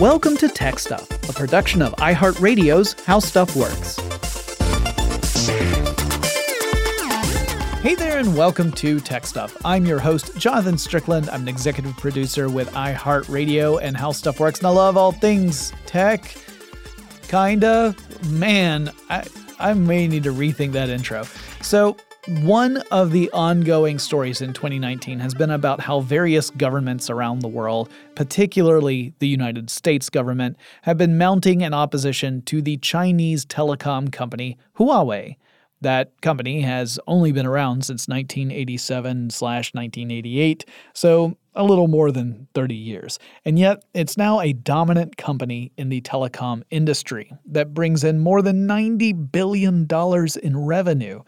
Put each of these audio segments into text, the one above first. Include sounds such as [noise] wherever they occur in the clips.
Welcome to Tech Stuff, a production of iHeartRadio's How Stuff Works. Hey there, and welcome to Tech Stuff. I'm your host, Jonathan Strickland. I'm an executive producer with iHeartRadio and How Stuff Works, and I love all things tech. Kinda. Man, I, I may need to rethink that intro. So, one of the ongoing stories in 2019 has been about how various governments around the world, particularly the United States government, have been mounting an opposition to the Chinese telecom company Huawei. That company has only been around since 1987 slash 1988, so a little more than 30 years. And yet, it's now a dominant company in the telecom industry that brings in more than $90 billion in revenue.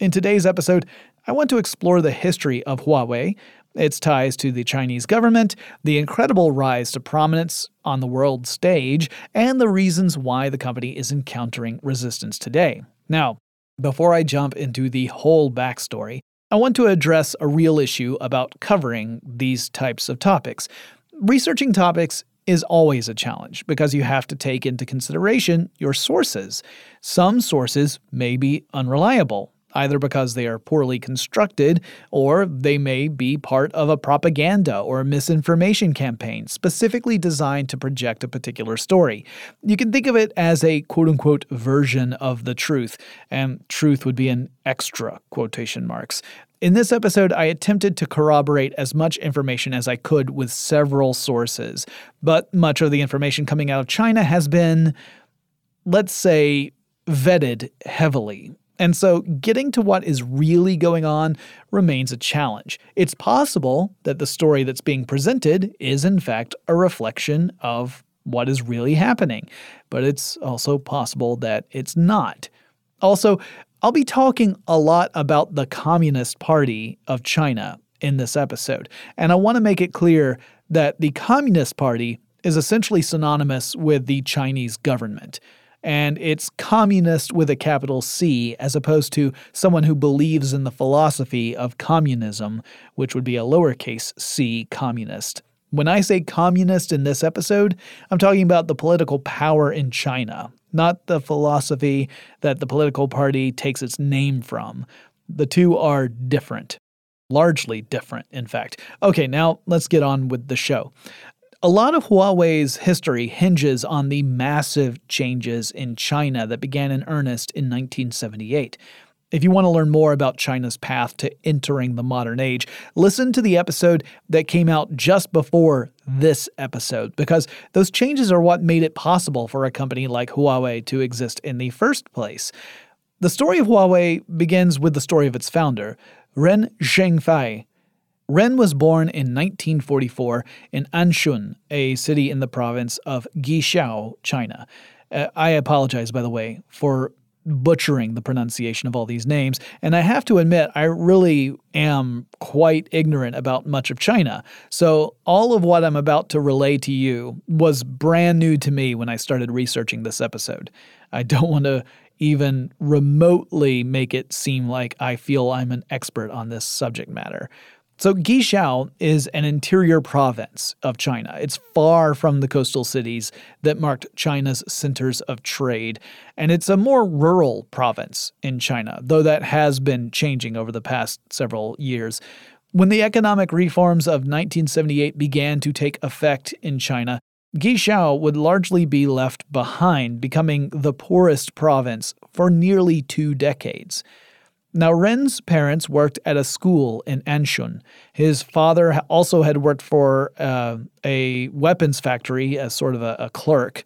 In today's episode, I want to explore the history of Huawei, its ties to the Chinese government, the incredible rise to prominence on the world stage, and the reasons why the company is encountering resistance today. Now, before I jump into the whole backstory, I want to address a real issue about covering these types of topics. Researching topics is always a challenge because you have to take into consideration your sources. Some sources may be unreliable, either because they are poorly constructed or they may be part of a propaganda or misinformation campaign specifically designed to project a particular story. You can think of it as a quote unquote version of the truth, and truth would be an extra quotation marks. In this episode, I attempted to corroborate as much information as I could with several sources, but much of the information coming out of China has been, let's say, vetted heavily and so getting to what is really going on remains a challenge. It's possible that the story that's being presented is, in fact, a reflection of what is really happening, but it's also possible that it's not. Also, I'll be talking a lot about the Communist Party of China in this episode, and I want to make it clear that the Communist Party is essentially synonymous with the Chinese government and it's communist with a capital C as opposed to someone who believes in the philosophy of communism, which would be a lowercase c communist. When I say communist in this episode, I'm talking about the political power in China, not the philosophy that the political party takes its name from. The two are different. Largely different, in fact. Okay, now let's get on with the show. A lot of Huawei's history hinges on the massive changes in China that began in earnest in 1978. If you want to learn more about China's path to entering the modern age, listen to the episode that came out just before this episode, because those changes are what made it possible for a company like Huawei to exist in the first place. The story of Huawei begins with the story of its founder, Ren Zhengfei, Ren was born in 1944 in Anshun, a city in the province of Guizhou, China. Uh, I apologize, by the way, for butchering the pronunciation of all these names, and I have to admit, I really am quite ignorant about much of China. So, all of what I'm about to relay to you was brand new to me when I started researching this episode. I don't want to even remotely make it seem like I feel I'm an expert on this subject matter. So, Guizhou is an interior province of China. It's far from the coastal cities that marked China's centers of trade, and it's a more rural province in China, though that has been changing over the past several years. When the economic reforms of 1978 began to take effect in China, Guizhou would largely be left behind, becoming the poorest province for nearly two decades. Now, Ren's parents worked at a school in Anshun. His father also had worked for uh, a weapons factory as sort of a, a clerk.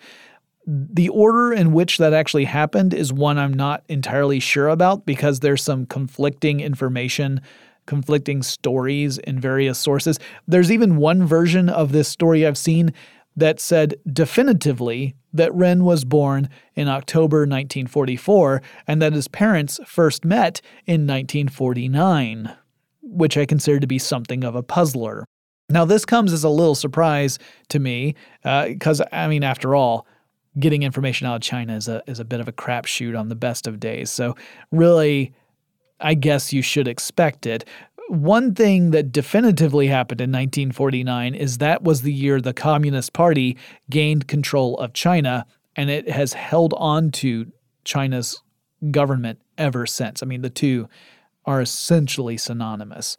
The order in which that actually happened is one I'm not entirely sure about because there's some conflicting information, conflicting stories in various sources. There's even one version of this story I've seen that said definitively that Ren was born in October 1944 and that his parents first met in 1949, which I consider to be something of a puzzler. Now, this comes as a little surprise to me because, uh, I mean, after all, getting information out of China is a, is a bit of a crapshoot on the best of days. So, really, I guess you should expect it. One thing that definitively happened in 1949 is that was the year the Communist Party gained control of China, and it has held on to China's government ever since. I mean, the two are essentially synonymous.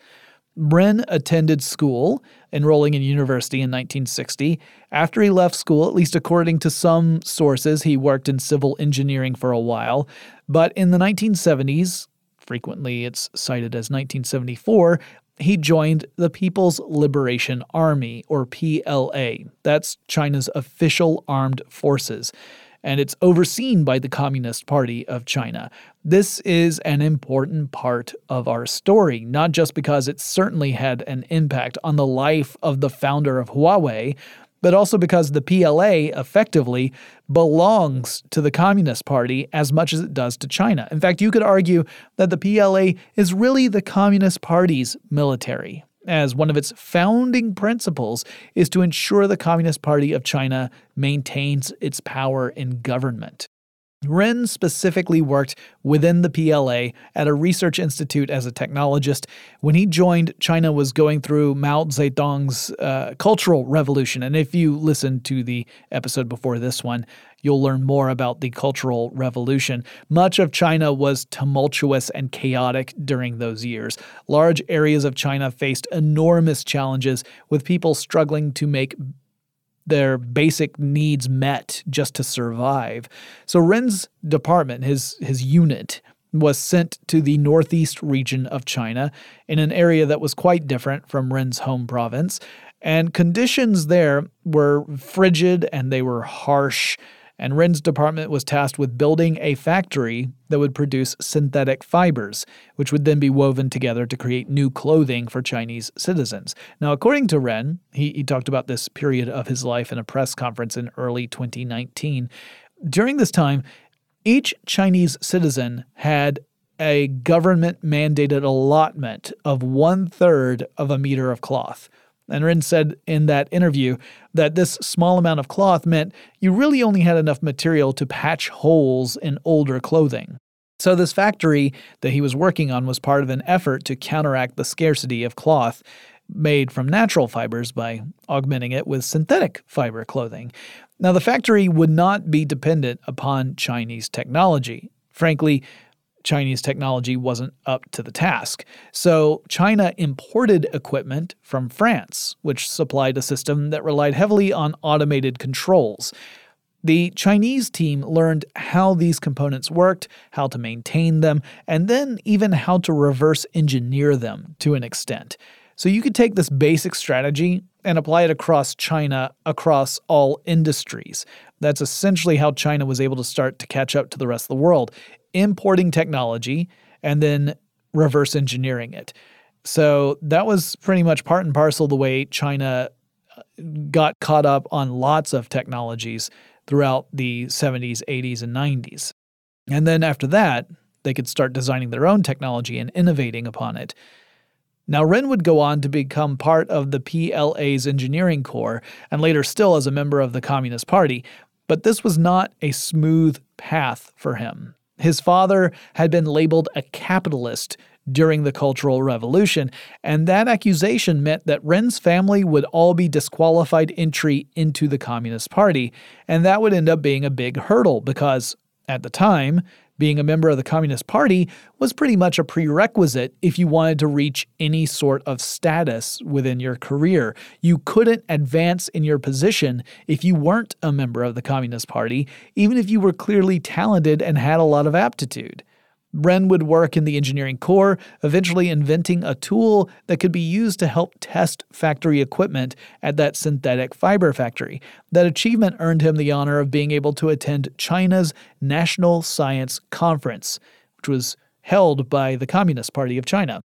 Ren attended school, enrolling in university in 1960. After he left school, at least according to some sources, he worked in civil engineering for a while. But in the 1970s, frequently it's cited as 1974, he joined the People's Liberation Army, or PLA. That's China's official armed forces and it's overseen by the Communist Party of China. This is an important part of our story, not just because it certainly had an impact on the life of the founder of Huawei, but also because the PLA effectively belongs to the Communist Party as much as it does to China. In fact, you could argue that the PLA is really the Communist Party's military as one of its founding principles is to ensure the Communist Party of China maintains its power in government. Ren specifically worked within the PLA at a research institute as a technologist. When he joined, China was going through Mao Zedong's uh, cultural revolution. And if you listen to the episode before this one, you'll learn more about the Cultural Revolution. Much of China was tumultuous and chaotic during those years. Large areas of China faced enormous challenges, with people struggling to make their basic needs met just to survive. So Ren's department, his his unit, was sent to the northeast region of China in an area that was quite different from Ren's home province. And conditions there were frigid and they were harsh and Ren's department was tasked with building a factory that would produce synthetic fibers, which would then be woven together to create new clothing for Chinese citizens. Now, according to Ren, he, he talked about this period of his life in a press conference in early 2019. During this time, each Chinese citizen had a government mandated allotment of one third of a meter of cloth. And Ren said in that interview that this small amount of cloth meant you really only had enough material to patch holes in older clothing. So, this factory that he was working on was part of an effort to counteract the scarcity of cloth made from natural fibers by augmenting it with synthetic fiber clothing. Now, the factory would not be dependent upon Chinese technology. Frankly, Chinese technology wasn't up to the task. So China imported equipment from France, which supplied a system that relied heavily on automated controls. The Chinese team learned how these components worked, how to maintain them, and then even how to reverse engineer them to an extent. So you could take this basic strategy and apply it across China, across all industries. That's essentially how China was able to start to catch up to the rest of the world importing technology and then reverse engineering it. So that was pretty much part and parcel the way China uh, got caught up on lots of technologies throughout the 70s, 80s, and 90s. And then after that, they could start designing their own technology and innovating upon it. Now, Ren would go on to become part of the PLA's engineering corps and later still as a member of the Communist Party, but this was not a smooth path for him. His father had been labeled a capitalist during the Cultural Revolution, and that accusation meant that Ren's family would all be disqualified entry into the Communist Party, and that would end up being a big hurdle because, at the time, being a member of the Communist Party was pretty much a prerequisite if you wanted to reach any sort of status within your career. You couldn't advance in your position if you weren't a member of the Communist Party, even if you were clearly talented and had a lot of aptitude. Ren would work in the engineering corps, eventually inventing a tool that could be used to help test factory equipment at that synthetic fiber factory. That achievement earned him the honor of being able to attend China's National Science Conference, which was held by the Communist Party of China.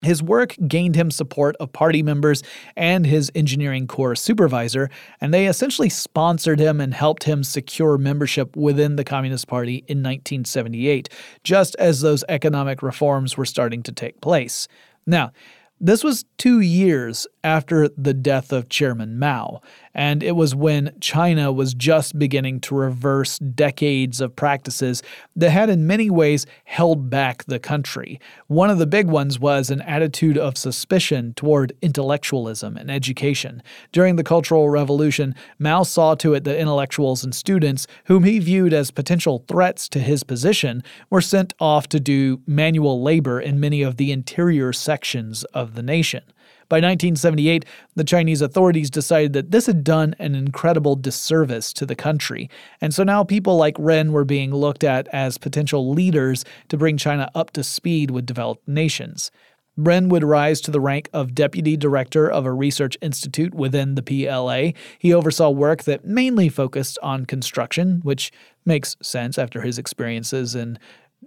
His work gained him support of party members and his engineering corps supervisor, and they essentially sponsored him and helped him secure membership within the Communist Party in 1978, just as those economic reforms were starting to take place. Now, this was two years after the death of Chairman Mao, and it was when China was just beginning to reverse decades of practices that had in many ways held back the country. One of the big ones was an attitude of suspicion toward intellectualism and education. During the Cultural Revolution, Mao saw to it that intellectuals and students, whom he viewed as potential threats to his position, were sent off to do manual labor in many of the interior sections of the nation. By 1978, the Chinese authorities decided that this had done an incredible disservice to the country, and so now people like Ren were being looked at as potential leaders to bring China up to speed with developed nations. Ren would rise to the rank of deputy director of a research institute within the PLA. He oversaw work that mainly focused on construction, which makes sense after his experiences in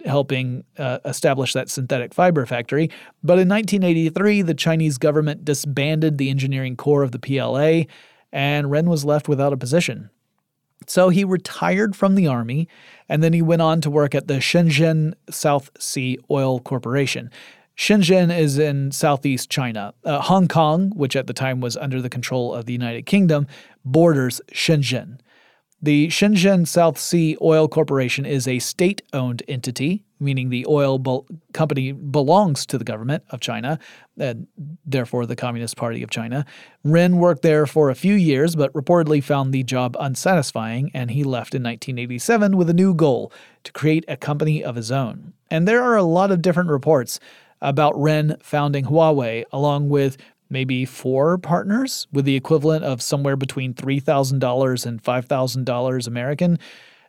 helping uh, establish that synthetic fiber factory. But in 1983, the Chinese government disbanded the engineering corps of the PLA, and Ren was left without a position. So he retired from the army, and then he went on to work at the Shenzhen South Sea Oil Corporation. Shenzhen is in southeast China. Uh, Hong Kong, which at the time was under the control of the United Kingdom, borders Shenzhen. The Shenzhen South Sea Oil Corporation is a state owned entity, meaning the oil company belongs to the government of China, and therefore the Communist Party of China. Ren worked there for a few years, but reportedly found the job unsatisfying, and he left in 1987 with a new goal to create a company of his own. And there are a lot of different reports about Ren founding Huawei, along with maybe four partners with the equivalent of somewhere between $3,000 and $5,000 American.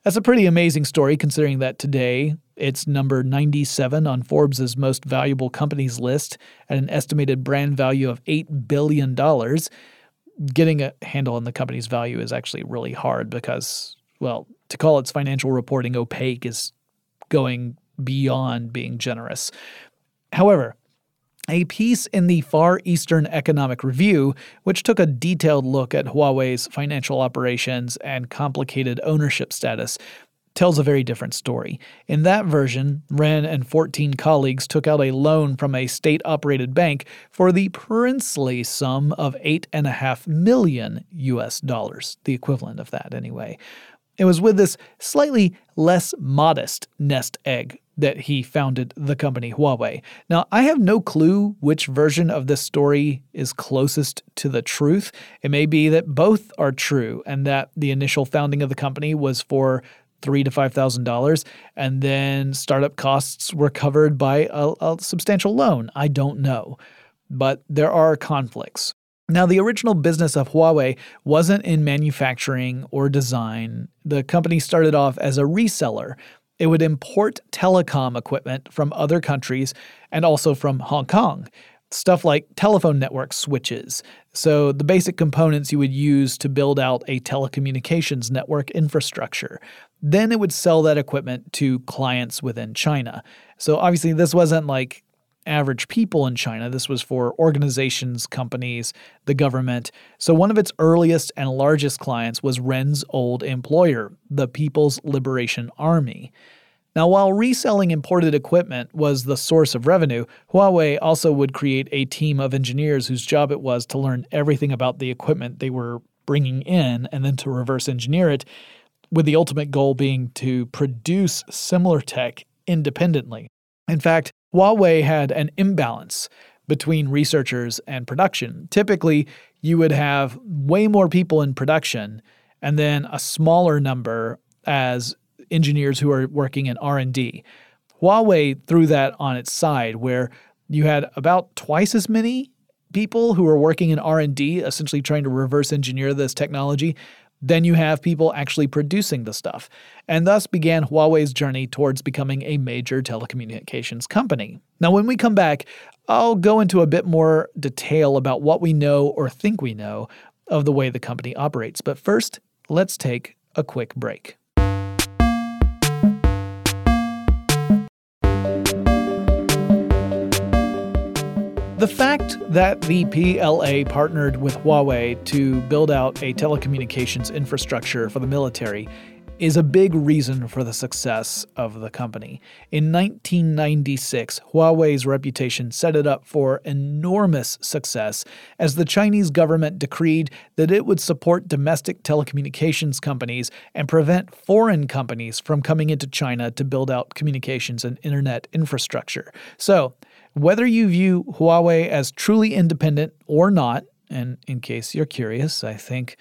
That's a pretty amazing story considering that today it's number 97 on Forbes' most valuable companies list at an estimated brand value of $8 billion. Getting a handle on the company's value is actually really hard because, well, to call its financial reporting opaque is going beyond being generous. However, a piece in the Far Eastern Economic Review, which took a detailed look at Huawei's financial operations and complicated ownership status, tells a very different story. In that version, Ren and 14 colleagues took out a loan from a state operated bank for the princely sum of 8.5 million US dollars, the equivalent of that anyway. It was with this slightly less modest nest egg that he founded the company Huawei. Now, I have no clue which version of this story is closest to the truth. It may be that both are true and that the initial founding of the company was for three to five thousand dollars, and then startup costs were covered by a, a substantial loan. I don't know, but there are conflicts. Now, the original business of Huawei wasn't in manufacturing or design. The company started off as a reseller it would import telecom equipment from other countries and also from Hong Kong. Stuff like telephone network switches. So, the basic components you would use to build out a telecommunications network infrastructure. Then it would sell that equipment to clients within China. So, obviously, this wasn't like average people in China. This was for organizations, companies, the government. So, one of its earliest and largest clients was Ren's old employer, the People's Liberation Army. Now, while reselling imported equipment was the source of revenue, Huawei also would create a team of engineers whose job it was to learn everything about the equipment they were bringing in and then to reverse engineer it, with the ultimate goal being to produce similar tech independently. In fact, Huawei had an imbalance between researchers and production. Typically, you would have way more people in production and then a smaller number as engineers who are working in R&D. Huawei threw that on its side where you had about twice as many people who were working in R&D essentially trying to reverse engineer this technology then you have people actually producing the stuff. And thus began Huawei's journey towards becoming a major telecommunications company. Now, when we come back, I'll go into a bit more detail about what we know or think we know of the way the company operates. But first, let's take a quick break. The fact that the PLA partnered with Huawei to build out a telecommunications infrastructure for the military is a big reason for the success of the company. In 1996, Huawei's reputation set it up for enormous success as the Chinese government decreed that it would support domestic telecommunications companies and prevent foreign companies from coming into China to build out communications and internet infrastructure. So, whether you view Huawei as truly independent or not, and in case you're curious, I think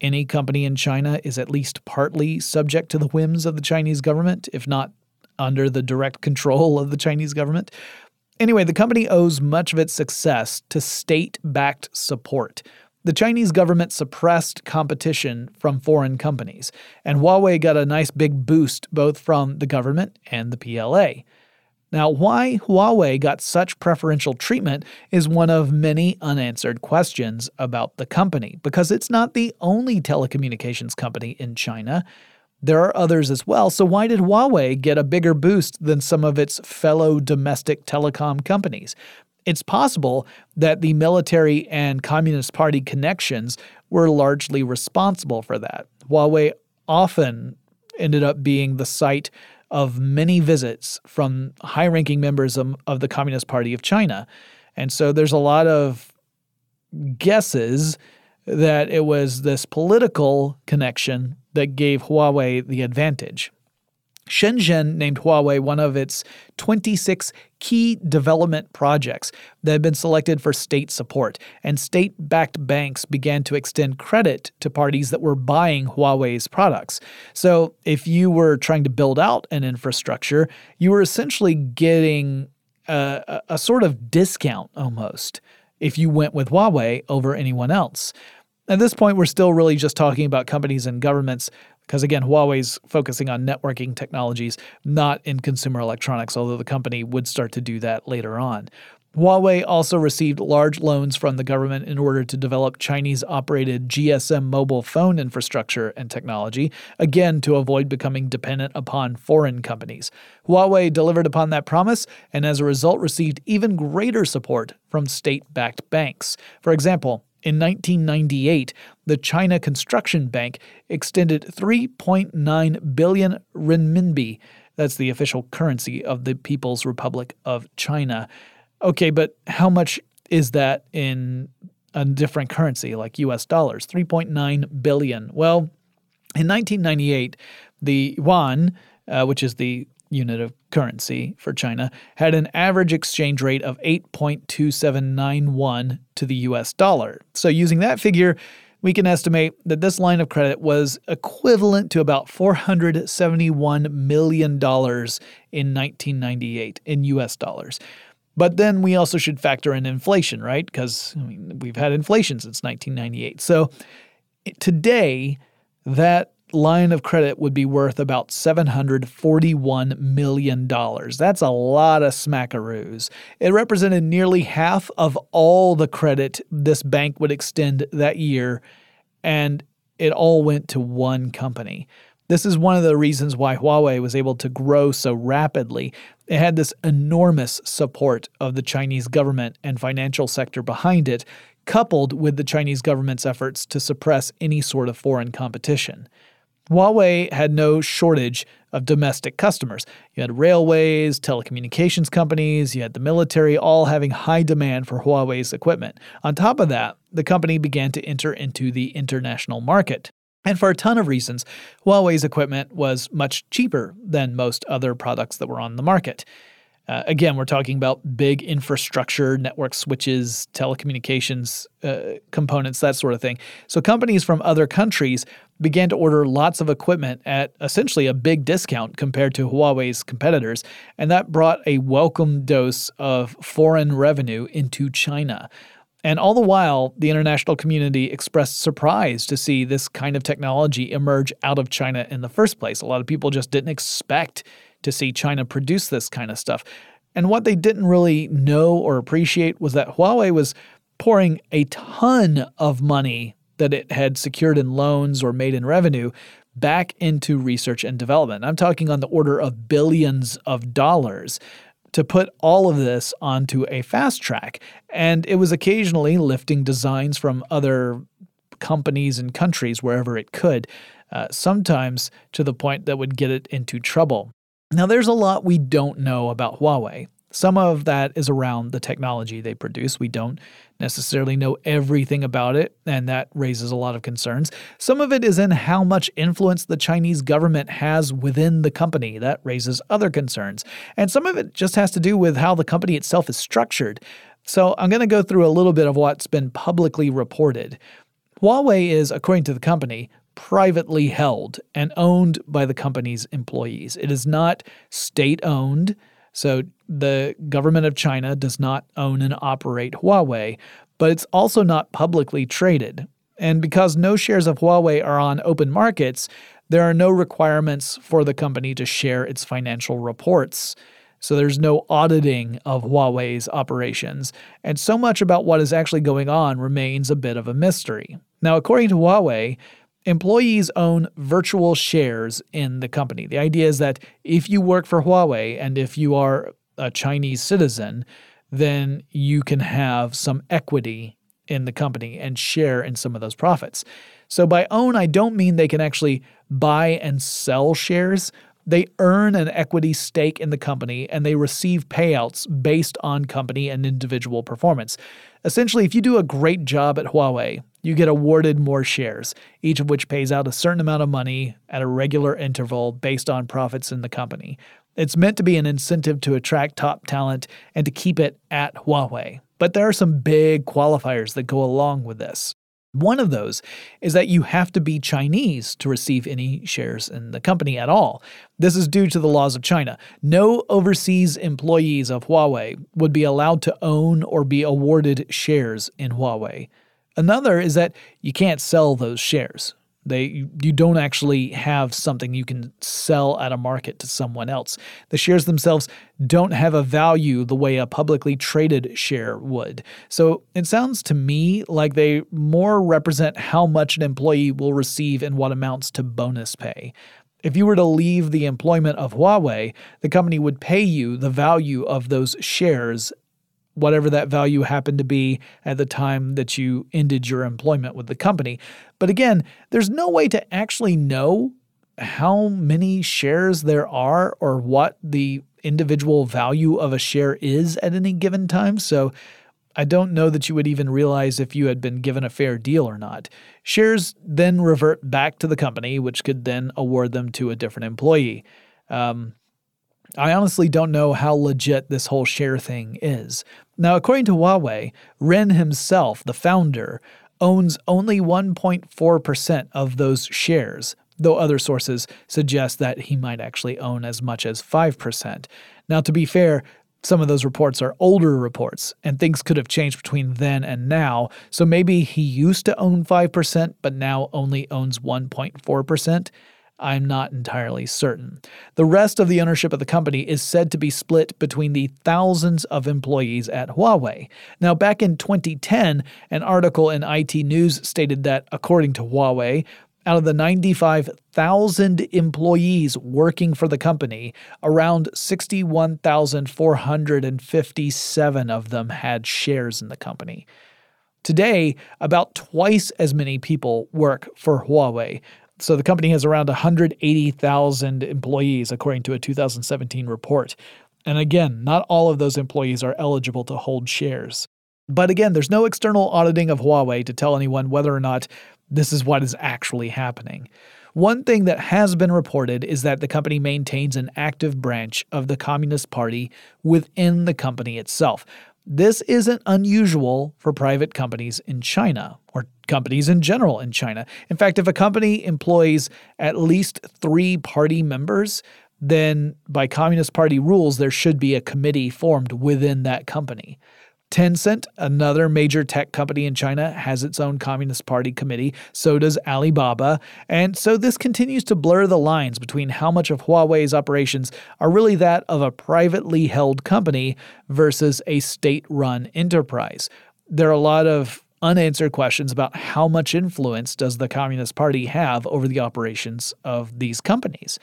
any company in China is at least partly subject to the whims of the Chinese government, if not under the direct control of the Chinese government. Anyway, the company owes much of its success to state backed support. The Chinese government suppressed competition from foreign companies, and Huawei got a nice big boost both from the government and the PLA. Now, why Huawei got such preferential treatment is one of many unanswered questions about the company, because it's not the only telecommunications company in China. There are others as well, so why did Huawei get a bigger boost than some of its fellow domestic telecom companies? It's possible that the military and Communist Party connections were largely responsible for that. Huawei often ended up being the site of many visits from high ranking members of, of the Communist Party of China. And so there's a lot of guesses that it was this political connection that gave Huawei the advantage. Shenzhen named Huawei one of its 26 key development projects that had been selected for state support, and state backed banks began to extend credit to parties that were buying Huawei's products. So, if you were trying to build out an infrastructure, you were essentially getting a, a, a sort of discount almost if you went with Huawei over anyone else. At this point, we're still really just talking about companies and governments because again, Huawei's focusing on networking technologies, not in consumer electronics, although the company would start to do that later on. Huawei also received large loans from the government in order to develop Chinese operated GSM mobile phone infrastructure and technology, again to avoid becoming dependent upon foreign companies. Huawei delivered upon that promise and as a result received even greater support from state backed banks. For example, in 1998, the China Construction Bank extended 3.9 billion renminbi. That's the official currency of the People's Republic of China. Okay, but how much is that in a different currency like US dollars? 3.9 billion. Well, in 1998, the yuan, uh, which is the unit of currency for China, had an average exchange rate of 8.2791 to the US dollar. So, using that figure, we can estimate that this line of credit was equivalent to about $471 million in 1998 in US dollars. But then we also should factor in inflation, right? Because I mean, we've had inflation since 1998. So eh, today, that line of credit would be worth about $741 million. That's a lot of smackaroos. It represented nearly half of all the credit this bank would extend that year, and it all went to one company. This is one of the reasons why Huawei was able to grow so rapidly. It had this enormous support of the Chinese government and financial sector behind it, coupled with the Chinese government's efforts to suppress any sort of foreign competition. Huawei had no shortage of domestic customers. You had railways, telecommunications companies, you had the military, all having high demand for Huawei's equipment. On top of that, the company began to enter into the international market. And for a ton of reasons, Huawei's equipment was much cheaper than most other products that were on the market. Uh, again, we're talking about big infrastructure, network switches, telecommunications uh, components, that sort of thing. So companies from other countries began to order lots of equipment at essentially a big discount compared to Huawei's competitors, and that brought a welcome dose of foreign revenue into China. And all the while, the international community expressed surprise to see this kind of technology emerge out of China in the first place. A lot of people just didn't expect to see China produce this kind of stuff. And what they didn't really know or appreciate was that Huawei was pouring a ton of money that it had secured in loans or made in revenue back into research and development. I'm talking on the order of billions of dollars to put all of this onto a fast track. And it was occasionally lifting designs from other companies and countries wherever it could. uh, sometimes to the point that would get it into trouble. Now, there's a lot we don't know about Huawei. Some of that is around the technology they produce. We don't necessarily know everything about it, and that raises a lot of concerns. Some of it is in how much influence the Chinese government has within the company. That raises other concerns. And some of it just has to do with how the company itself is structured. So I'm going to go through a little bit of what's been publicly reported. Huawei is, according to the company, privately held and owned by the company's employees. It is not state owned. So the government of China does not own and operate Huawei, but it's also not publicly traded. And because no shares of Huawei are on open markets, there are no requirements for the company to share its financial reports. So there's no auditing of Huawei's operations, and so much about what is actually going on remains a bit of a mystery. Now, according to Huawei, employees own virtual shares in the company. The idea is that if you work for Huawei and if you are a Chinese citizen, then you can have some equity in the company and share in some of those profits. So by own, I don't mean they can actually buy and sell shares. They earn an equity stake in the company and they receive payouts based on company and individual performance. Essentially, if you do a great job at Huawei, you get awarded more shares, each of which pays out a certain amount of money at a regular interval based on profits in the company. It's meant to be an incentive to attract top talent and to keep it at Huawei. But there are some big qualifiers that go along with this. One of those is that you have to be Chinese to receive any shares in the company at all. This is due to the laws of China. No overseas employees of Huawei would be allowed to own or be awarded shares in Huawei. Another is that you can't sell those shares. They you don't actually have something you can sell at a market to someone else. The shares themselves don't have a value the way a publicly traded share would. So it sounds to me like they more represent how much an employee will receive in what amounts to bonus pay. If you were to leave the employment of Huawei, the company would pay you the value of those shares whatever that value happened to be at the time that you ended your employment with the company. But again, there's no way to actually know how many shares there are or what the individual value of a share is at any given time. So I don't know that you would even realize if you had been given a fair deal or not. Shares then revert back to the company, which could then award them to a different employee. Um, I honestly don't know how legit this whole share thing is. Now, according to Huawei, Ren himself, the founder, owns only 1.4% of those shares, though other sources suggest that he might actually own as much as 5%. Now, to be fair, some of those reports are older reports, and things could have changed between then and now, so maybe he used to own 5%, but now only owns 1.4%. I'm not entirely certain. The rest of the ownership of the company is said to be split between the thousands of employees at Huawei. Now, back in 2010, an article in IT News stated that, according to Huawei, out of the 95,000 employees working for the company, around 61,457 of them had shares in the company. Today, about twice as many people work for Huawei, so the company has around 180,000 employees, according to a 2017 report. And again, not all of those employees are eligible to hold shares. But again, there's no external auditing of Huawei to tell anyone whether or not this is what is actually happening. One thing that has been reported is that the company maintains an active branch of the Communist Party within the company itself. This isn't unusual for private companies in China or companies in general in China. In fact, if a company employs at least three party members, then by Communist Party rules, there should be a committee formed within that company. Tencent, another major tech company in China, has its own Communist Party committee. So does Alibaba. And so this continues to blur the lines between how much of Huawei's operations are really that of a privately held company versus a state run enterprise. There are a lot of unanswered questions about how much influence does the Communist Party have over the operations of these companies.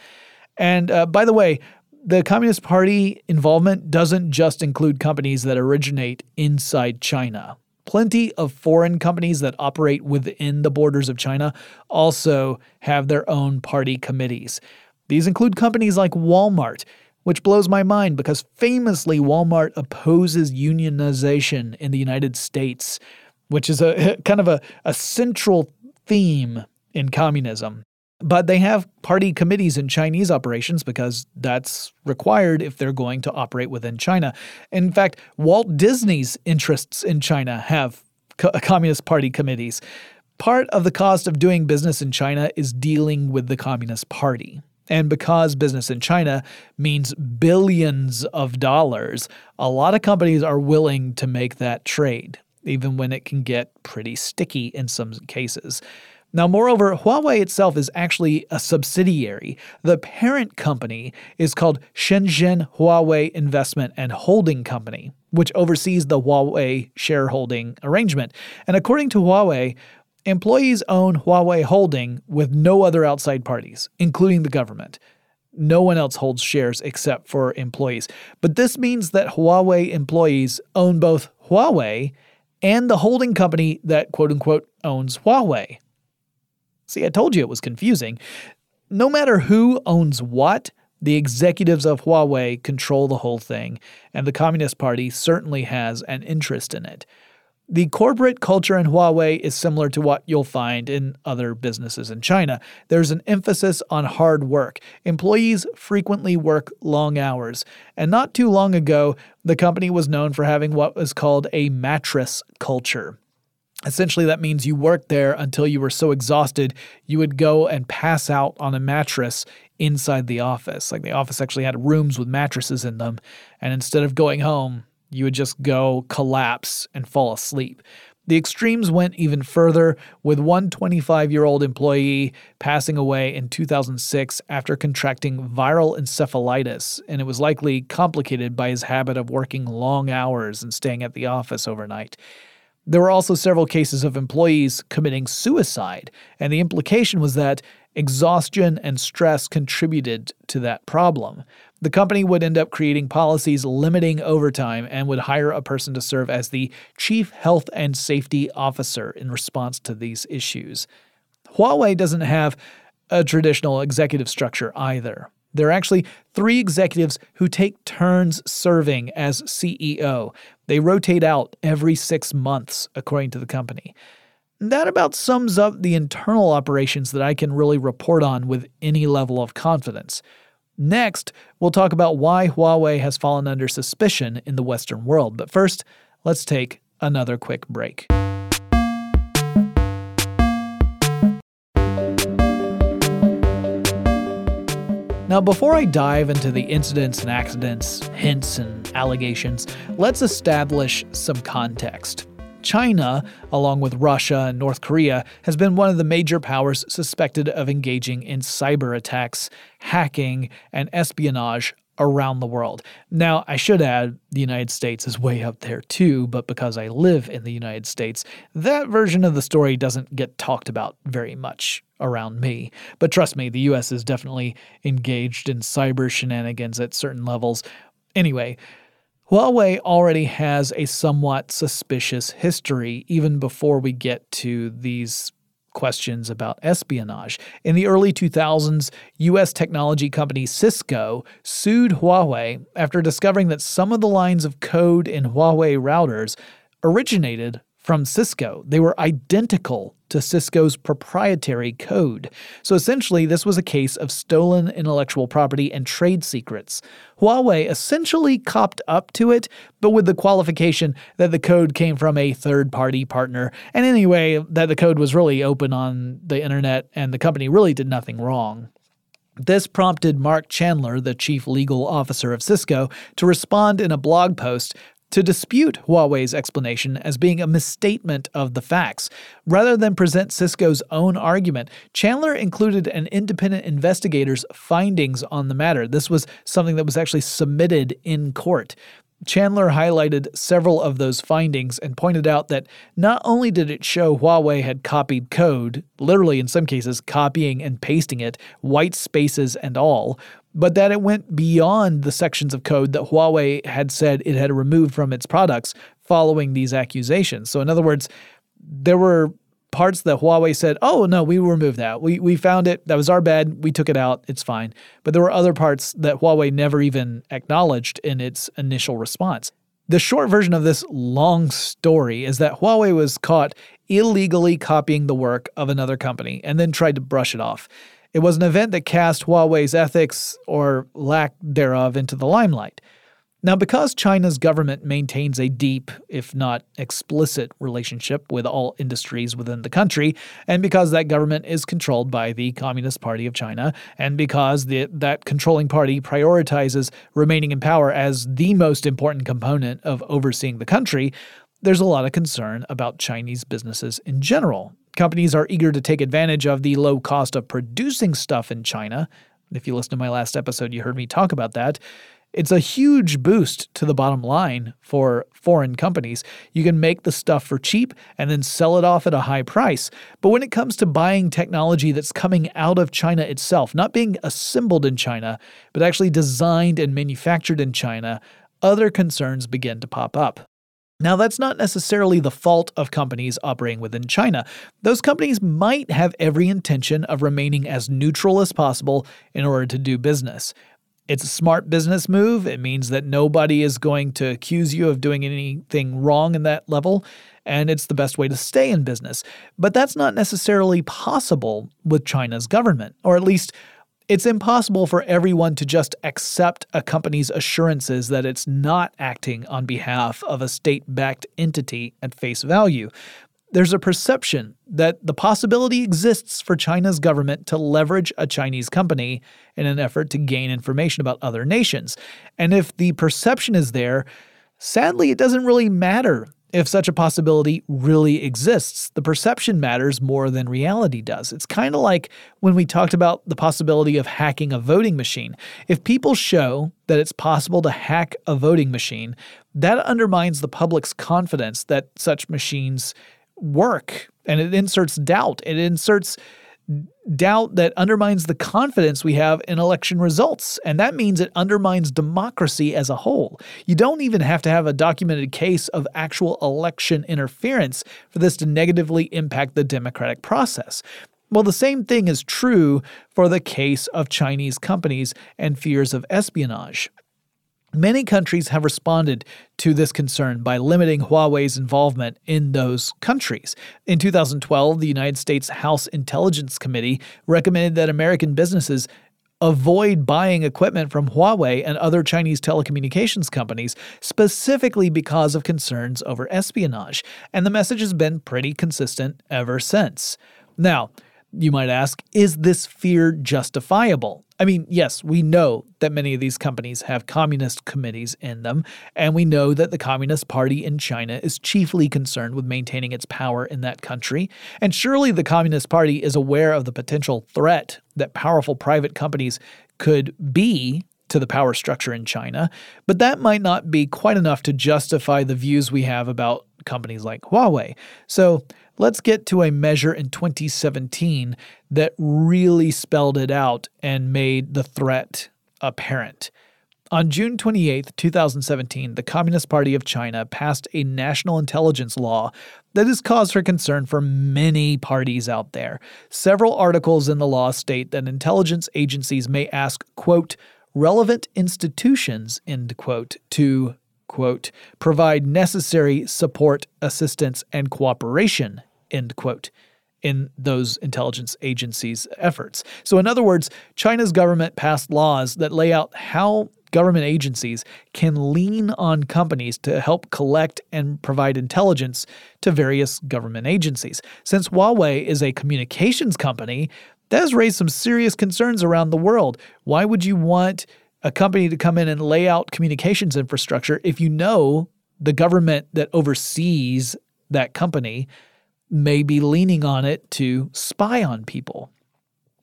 And uh, by the way, the Communist Party involvement doesn't just include companies that originate inside China. Plenty of foreign companies that operate within the borders of China also have their own party committees. These include companies like Walmart, which blows my mind because famously Walmart opposes unionization in the United States, which is a [laughs] kind of a, a central theme in communism. But they have party committees in Chinese operations because that's required if they're going to operate within China. In fact, Walt Disney's interests in China have co- Communist Party committees. Part of the cost of doing business in China is dealing with the Communist Party. And because business in China means billions of dollars, a lot of companies are willing to make that trade, even when it can get pretty sticky in some cases. Now, moreover, Huawei itself is actually a subsidiary. The parent company is called Shenzhen Huawei Investment and Holding Company, which oversees the Huawei shareholding arrangement. And according to Huawei, employees own Huawei Holding with no other outside parties, including the government. No one else holds shares except for employees. But this means that Huawei employees own both Huawei and the holding company that quote unquote owns Huawei. See, I told you it was confusing. No matter who owns what, the executives of Huawei control the whole thing, and the Communist Party certainly has an interest in it. The corporate culture in Huawei is similar to what you'll find in other businesses in China. There's an emphasis on hard work. Employees frequently work long hours. And not too long ago, the company was known for having what was called a mattress culture. Essentially, that means you worked there until you were so exhausted you would go and pass out on a mattress inside the office. Like the office actually had rooms with mattresses in them. And instead of going home, you would just go collapse and fall asleep. The extremes went even further, with one 25 year old employee passing away in 2006 after contracting viral encephalitis, and it was likely complicated by his habit of working long hours and staying at the office overnight. There were also several cases of employees committing suicide, and the implication was that exhaustion and stress contributed to that problem. The company would end up creating policies limiting overtime and would hire a person to serve as the chief health and safety officer in response to these issues. Huawei doesn't have a traditional executive structure either. There are actually three executives who take turns serving as CEO. They rotate out every six months, according to the company. That about sums up the internal operations that I can really report on with any level of confidence. Next, we'll talk about why Huawei has fallen under suspicion in the Western world. But first, let's take another quick break. Now, before I dive into the incidents and accidents, hints and allegations, let's establish some context. China, along with Russia and North Korea, has been one of the major powers suspected of engaging in cyber attacks, hacking, and espionage around the world. Now, I should add, the United States is way up there too, but because I live in the United States, that version of the story doesn't get talked about very much around me. But trust me, the US is definitely engaged in cyber shenanigans at certain levels. Anyway, Huawei already has a somewhat suspicious history even before we get to these questions about espionage. In the early 2000s, US technology company Cisco sued Huawei after discovering that some of the lines of code in Huawei routers originated from Cisco. They were identical to Cisco's proprietary code. So essentially, this was a case of stolen intellectual property and trade secrets. Huawei essentially copped up to it, but with the qualification that the code came from a third party partner, and anyway, that the code was really open on the internet and the company really did nothing wrong. This prompted Mark Chandler, the chief legal officer of Cisco, to respond in a blog post to dispute Huawei's explanation as being a misstatement of the facts. Rather than present Cisco's own argument, Chandler included an independent investigator's findings on the matter. This was something that was actually submitted in court. Chandler highlighted several of those findings and pointed out that not only did it show Huawei had copied code, literally in some cases copying and pasting it, white spaces and all, but that it went beyond the sections of code that Huawei had said it had removed from its products, following these accusations. So, in other words, there were parts that Huawei said, "Oh no, we removed that. We we found it. That was our bad. We took it out. It's fine." But there were other parts that Huawei never even acknowledged in its initial response. The short version of this long story is that Huawei was caught illegally copying the work of another company and then tried to brush it off. It was an event that cast Huawei's ethics or lack thereof into the limelight. Now, because China's government maintains a deep, if not explicit, relationship with all industries within the country, and because that government is controlled by the Communist Party of China, and because the, that controlling party prioritizes remaining in power as the most important component of overseeing the country, there's a lot of concern about Chinese businesses in general. Companies are eager to take advantage of the low cost of producing stuff in China. If you listen to my last episode, you heard me talk about that. It's a huge boost to the bottom line for foreign companies. You can make the stuff for cheap and then sell it off at a high price. But when it comes to buying technology that's coming out of China itself, not being assembled in China, but actually designed and manufactured in China, other concerns begin to pop up. Now, that's not necessarily the fault of companies operating within China. Those companies might have every intention of remaining as neutral as possible in order to do business. It's a smart business move. It means that nobody is going to accuse you of doing anything wrong in that level, and it's the best way to stay in business. But that's not necessarily possible with China's government, or at least it's impossible for everyone to just accept a company's assurances that it's not acting on behalf of a state backed entity at face value there's a perception that the possibility exists for China's government to leverage a Chinese company in an effort to gain information about other nations. And if the perception is there, sadly, it doesn't really matter if such a possibility really exists. The perception matters more than reality does. It's kind of like when we talked about the possibility of hacking a voting machine. If people show that it's possible to hack a voting machine, that undermines the public's confidence that such machines work and it inserts doubt. It inserts doubt that undermines the confidence we have in election results. And that means it undermines democracy as a whole. You don't even have to have a documented case of actual election interference for this to negatively impact the democratic process. Well, the same thing is true for the case of Chinese companies and fears of espionage. Many countries have responded to this concern by limiting Huawei's involvement in those countries. In 2012, the United States House Intelligence Committee recommended that American businesses avoid buying equipment from Huawei and other Chinese telecommunications companies, specifically because of concerns over espionage. And the message has been pretty consistent ever since. Now, you might ask, is this fear justifiable? I mean, yes, we know that many of these companies have communist committees in them, and we know that the Communist Party in China is chiefly concerned with maintaining its power in that country. And surely the Communist Party is aware of the potential threat that powerful private companies could be to the power structure in China, but that might not be quite enough to justify the views we have about companies like Huawei. So, Let's get to a measure in 2017 that really spelled it out and made the threat apparent. On June 28, 2017, the Communist Party of China passed a national intelligence law that is cause for concern for many parties out there. Several articles in the law state that intelligence agencies may ask, quote, relevant institutions, end quote, to quote, provide necessary support, assistance, and cooperation, end quote, in those intelligence agencies' efforts. So, in other words, China's government passed laws that lay out how government agencies can lean on companies to help collect and provide intelligence to various government agencies. Since Huawei is a communications company, that has raised some serious concerns around the world. Why would you want a company to come in and lay out communications infrastructure if you know the government that oversees that company may be leaning on it to spy on people.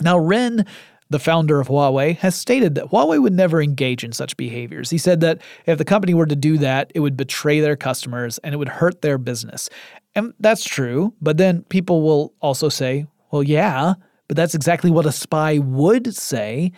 Now, Ren, the founder of Huawei, has stated that Huawei would never engage in such behaviors. He said that if the company were to do that, it would betray their customers and it would hurt their business. And that's true, but then people will also say, well, yeah, but that's exactly what a spy would say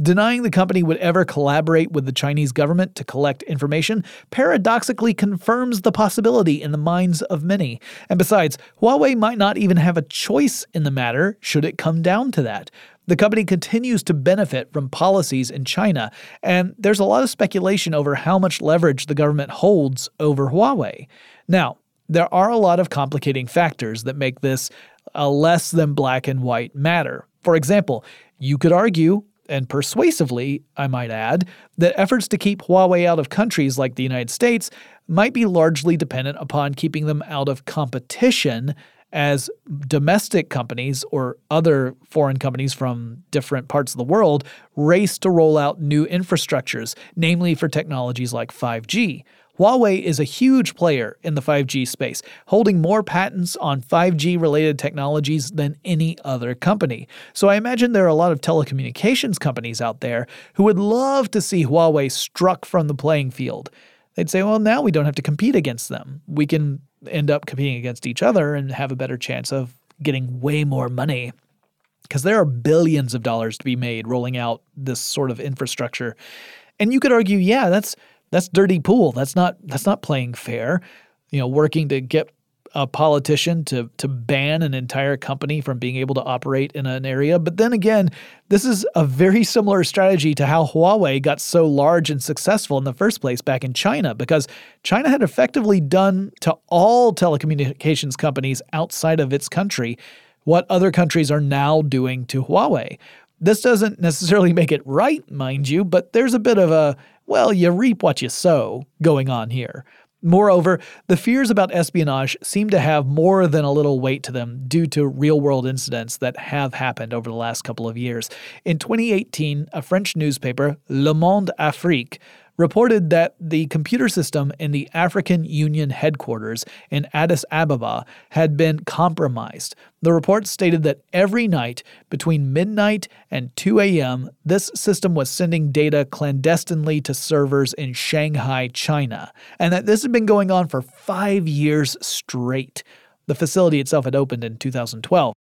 Denying the company would ever collaborate with the Chinese government to collect information paradoxically confirms the possibility in the minds of many. And besides, Huawei might not even have a choice in the matter should it come down to that. The company continues to benefit from policies in China, and there's a lot of speculation over how much leverage the government holds over Huawei. Now, there are a lot of complicating factors that make this a less than black and white matter. For example, you could argue and persuasively, I might add, that efforts to keep Huawei out of countries like the United States might be largely dependent upon keeping them out of competition as domestic companies or other foreign companies from different parts of the world race to roll out new infrastructures, namely for technologies like 5G. Huawei is a huge player in the 5G space, holding more patents on 5G related technologies than any other company. So I imagine there are a lot of telecommunications companies out there who would love to see Huawei struck from the playing field. They'd say, well, now we don't have to compete against them. We can end up competing against each other and have a better chance of getting way more money. Because there are billions of dollars to be made rolling out this sort of infrastructure. And you could argue, yeah, that's that's dirty pool. That's not that's not playing fair. You know, working to get a politician to to ban an entire company from being able to operate in an area. But then again, this is a very similar strategy to how Huawei got so large and successful in the first place back in China because China had effectively done to all telecommunications companies outside of its country what other countries are now doing to Huawei. This doesn't necessarily make it right, mind you, but there's a bit of a well, you reap what you sow going on here. Moreover, the fears about espionage seem to have more than a little weight to them due to real world incidents that have happened over the last couple of years. In 2018, a French newspaper, Le Monde Afrique, reported that the computer system in the African Union headquarters in Addis Ababa had been compromised. The report stated that every night between midnight and 2 a.m., this system was sending data clandestinely to servers in Shanghai, China, and that this had been going on for five years straight. The facility itself had opened in 2012.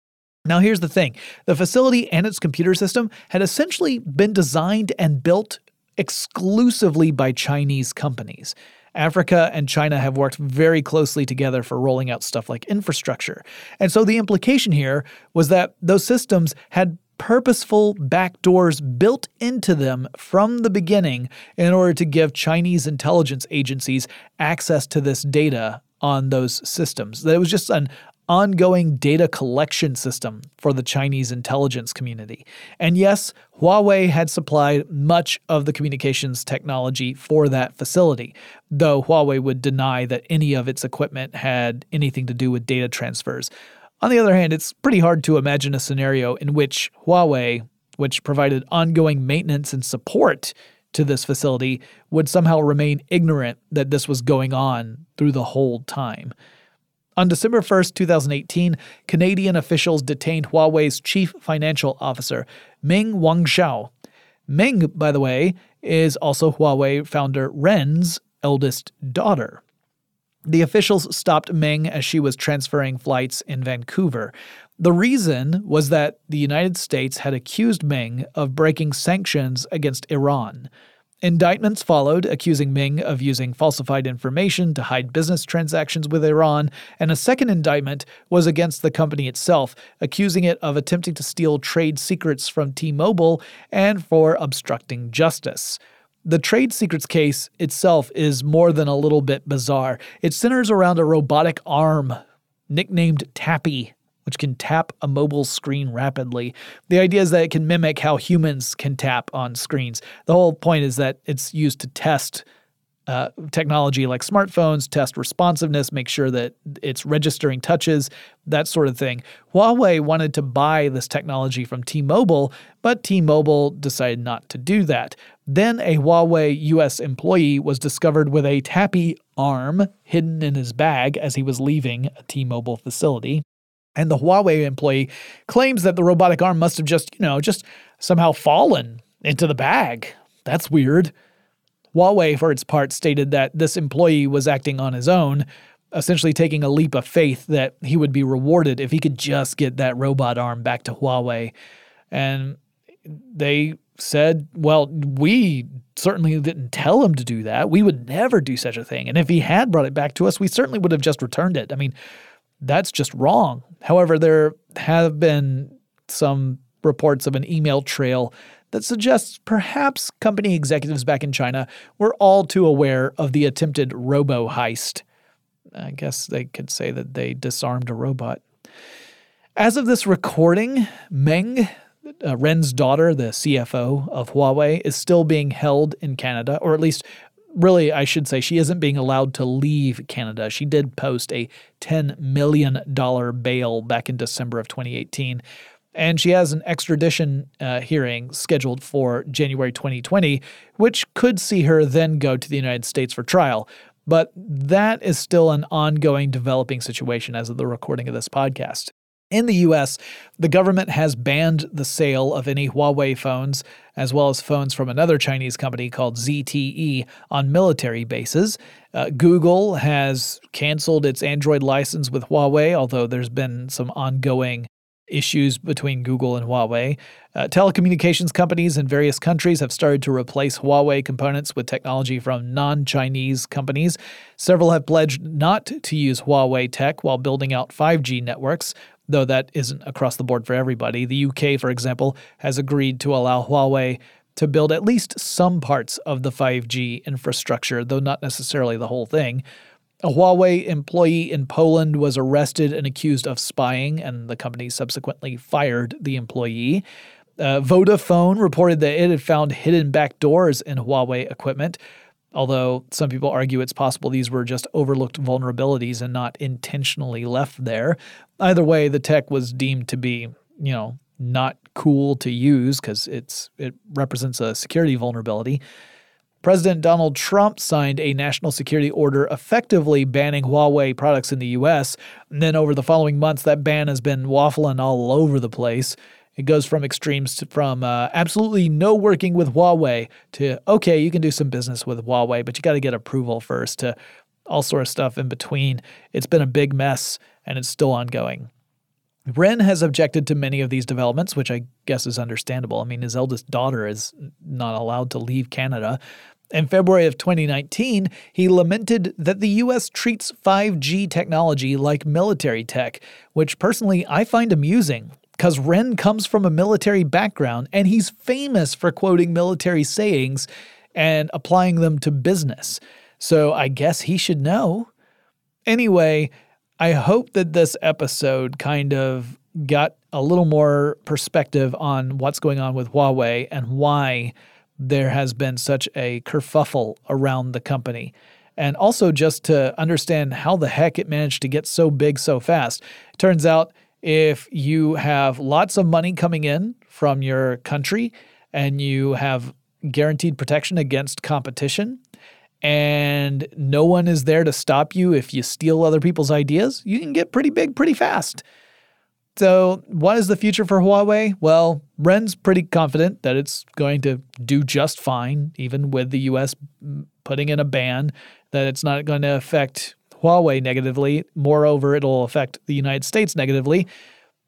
Now, here's the thing the facility and its computer system had essentially been designed and built exclusively by Chinese companies. Africa and China have worked very closely together for rolling out stuff like infrastructure. And so the implication here was that those systems had purposeful backdoors built into them from the beginning in order to give Chinese intelligence agencies access to this data on those systems. That it was just an ongoing data collection system for the Chinese intelligence community. And yes, Huawei had supplied much of the communications technology for that facility, though Huawei would deny that any of its equipment had anything to do with data transfers. On the other hand, it's pretty hard to imagine a scenario in which Huawei, which provided ongoing maintenance and support to this facility, would somehow remain ignorant that this was going on through the whole time. On December 1st, 2018, Canadian officials detained Huawei's chief financial officer, Meng Wanzhou. Meng, by the way, is also Huawei founder Ren's eldest daughter. The officials stopped Meng as she was transferring flights in Vancouver. The reason was that the United States had accused Meng of breaking sanctions against Iran. Indictments followed, accusing Ming of using falsified information to hide business transactions with Iran, and a second indictment was against the company itself, accusing it of attempting to steal trade secrets from T Mobile and for obstructing justice. The trade secrets case itself is more than a little bit bizarre. It centers around a robotic arm, nicknamed Tappy, which can tap a mobile screen rapidly. The idea is that it can mimic how humans can tap on screens. The whole point is that it's used to test uh, technology like smartphones, test responsiveness, make sure that it's registering touches, that sort of thing. Huawei wanted to buy this technology from T Mobile, but T Mobile decided not to do that. Then a Huawei US employee was discovered with a tappy arm hidden in his bag as he was leaving a T Mobile facility. And the Huawei employee claims that the robotic arm must have just, you know, just somehow fallen into the bag. That's weird. Huawei, for its part, stated that this employee was acting on his own, essentially taking a leap of faith that he would be rewarded if he could just get that robot arm back to Huawei. And they said, Well, we certainly didn't tell him to do that. We would never do such a thing. And if he had brought it back to us, we certainly would have just returned it. I mean, that's just wrong. However, there have been some reports of an email trail that suggests perhaps company executives back in China were all too aware of the attempted robo heist. I guess they could say that they disarmed a robot. As of this recording, Meng, uh, Ren's daughter, the CFO of Huawei, is still being held in Canada, or at least, really, I should say, she isn't being allowed to leave Canada. She did post a $10 million bail back in December of 2018. And she has an extradition uh, hearing scheduled for January 2020, which could see her then go to the United States for trial. But that is still an ongoing developing situation as of the recording of this podcast. In the US, the government has banned the sale of any Huawei phones, as well as phones from another Chinese company called ZTE, on military bases. Uh, Google has canceled its Android license with Huawei, although there's been some ongoing issues between Google and Huawei. Uh, telecommunications companies in various countries have started to replace Huawei components with technology from non Chinese companies. Several have pledged not to use Huawei tech while building out 5G networks though that isn't across the board for everybody. The UK, for example, has agreed to allow Huawei to build at least some parts of the 5G infrastructure, though not necessarily the whole thing. A Huawei employee in Poland was arrested and accused of spying, and the company subsequently fired the employee. Uh, Vodafone reported that it had found hidden backdoors in Huawei equipment, although some people argue it's possible these were just overlooked vulnerabilities and not intentionally left there. Either way, the tech was deemed to be, you know, not cool to use because it's it represents a security vulnerability. President Donald Trump signed a national security order effectively banning Huawei products in the US. And then over the following months, that ban has been waffling all over the place. It goes from extremes to, from uh, absolutely no working with Huawei to okay, you can do some business with Huawei, but you got to get approval first to all sort of stuff in between. It's been a big mess and it's still ongoing. Ren has objected to many of these developments, which I guess is understandable. I mean, his eldest daughter is not allowed to leave Canada. In February of 2019, he lamented that the US treats 5G technology like military tech, which personally I find amusing because Ren comes from a military background and he's famous for quoting military sayings and applying them to business. So I guess he should know. Anyway, I hope that this episode kind of got a little more perspective on what's going on with Huawei and why there has been such a kerfuffle around the company. And also just to understand how the heck it managed to get so big so fast. It turns out if you have lots of money coming in from your country and you have guaranteed protection against competition and no one is there to stop you if you steal other people's ideas, you can get pretty big pretty fast. So, what is the future for Huawei? Well, Ren's pretty confident that it's going to do just fine, even with the US putting in a ban, that it's not going to affect Huawei negatively. Moreover, it'll affect the United States negatively.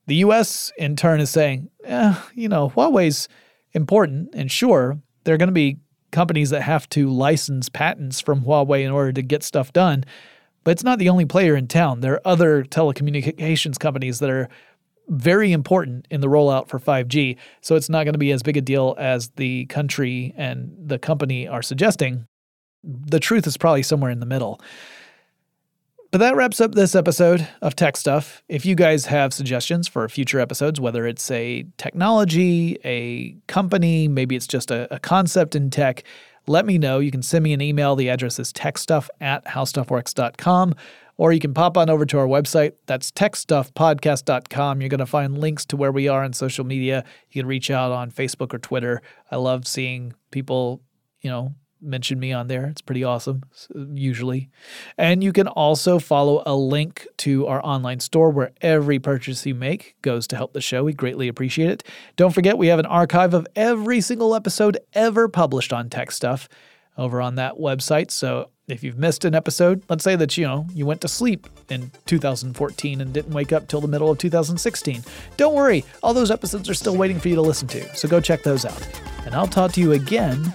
The US, in turn, is saying, eh, you know, Huawei's important, and sure, there are going to be companies that have to license patents from Huawei in order to get stuff done. But it's not the only player in town. There are other telecommunications companies that are very important in the rollout for 5G. So it's not going to be as big a deal as the country and the company are suggesting. The truth is probably somewhere in the middle. But that wraps up this episode of Tech Stuff. If you guys have suggestions for future episodes, whether it's a technology, a company, maybe it's just a, a concept in tech, let me know. You can send me an email. The address is techstuff at howstuffworks.com. Or you can pop on over to our website. That's techstuffpodcast.com. You're going to find links to where we are on social media. You can reach out on Facebook or Twitter. I love seeing people, you know, mention me on there. It's pretty awesome, usually. And you can also follow a link to our online store where every purchase you make goes to help the show. We greatly appreciate it. Don't forget, we have an archive of every single episode ever published on Tech Stuff over on that website. So If you've missed an episode, let's say that you know you went to sleep in 2014 and didn't wake up till the middle of 2016. Don't worry, all those episodes are still waiting for you to listen to. So go check those out. And I'll talk to you again